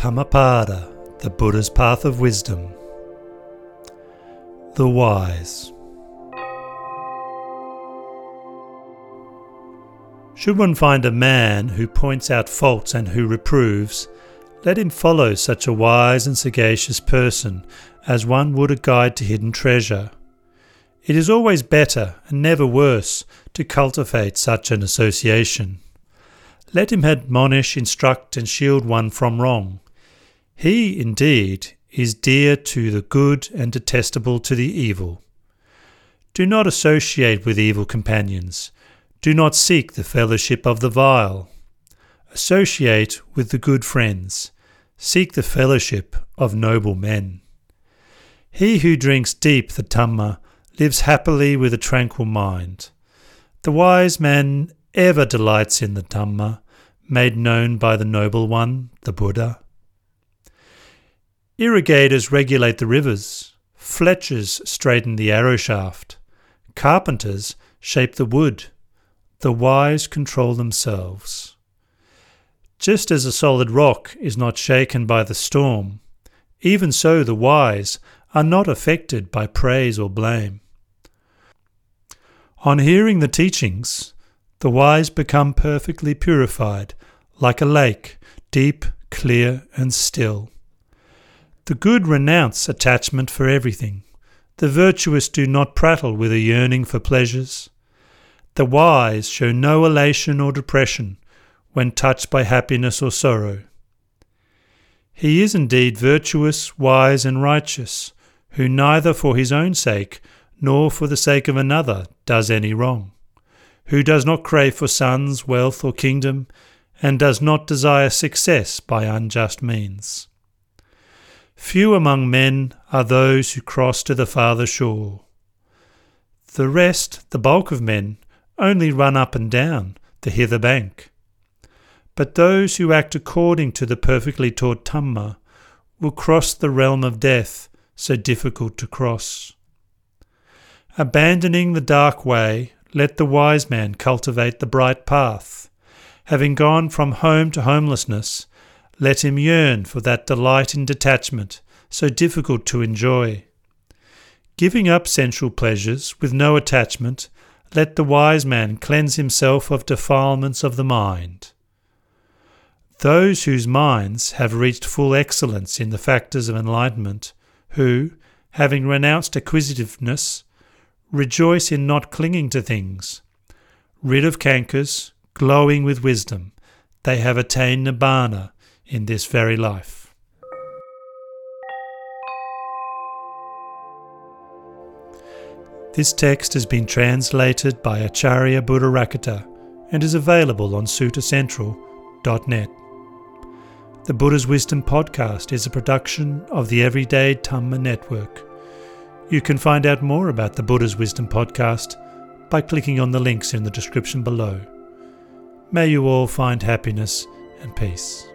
Dhammapada, the Buddha's Path of Wisdom. The Wise. Should one find a man who points out faults and who reproves, let him follow such a wise and sagacious person as one would a guide to hidden treasure. It is always better, and never worse, to cultivate such an association. Let him admonish, instruct, and shield one from wrong. He, indeed, is dear to the good and detestable to the evil. Do not associate with evil companions. Do not seek the fellowship of the vile. Associate with the good friends. Seek the fellowship of noble men. He who drinks deep the Dhamma lives happily with a tranquil mind. The wise man ever delights in the Dhamma, made known by the Noble One, the Buddha. Irrigators regulate the rivers, fletchers straighten the arrow shaft, carpenters shape the wood, the wise control themselves. Just as a solid rock is not shaken by the storm, even so the wise are not affected by praise or blame. On hearing the teachings, the wise become perfectly purified, like a lake, deep, clear, and still. The good renounce attachment for everything. The virtuous do not prattle with a yearning for pleasures. The wise show no elation or depression when touched by happiness or sorrow. He is indeed virtuous, wise, and righteous, who neither for his own sake nor for the sake of another does any wrong, who does not crave for sons, wealth, or kingdom, and does not desire success by unjust means. Few among men are those who cross to the farther shore. The rest, the bulk of men, only run up and down the hither bank. But those who act according to the perfectly taught Dhamma will cross the realm of death, so difficult to cross. Abandoning the dark way, let the wise man cultivate the bright path. Having gone from home to homelessness, let him yearn for that delight in detachment, so difficult to enjoy. Giving up sensual pleasures with no attachment, let the wise man cleanse himself of defilements of the mind. Those whose minds have reached full excellence in the factors of enlightenment, who, having renounced acquisitiveness, rejoice in not clinging to things, rid of cankers, glowing with wisdom, they have attained nibbana, in this very life. This text has been translated by Acharya Buddharakkhita and is available on suttacentral.net. The Buddha's Wisdom podcast is a production of the Everyday Dhamma Network. You can find out more about the Buddha's Wisdom podcast by clicking on the links in the description below. May you all find happiness and peace.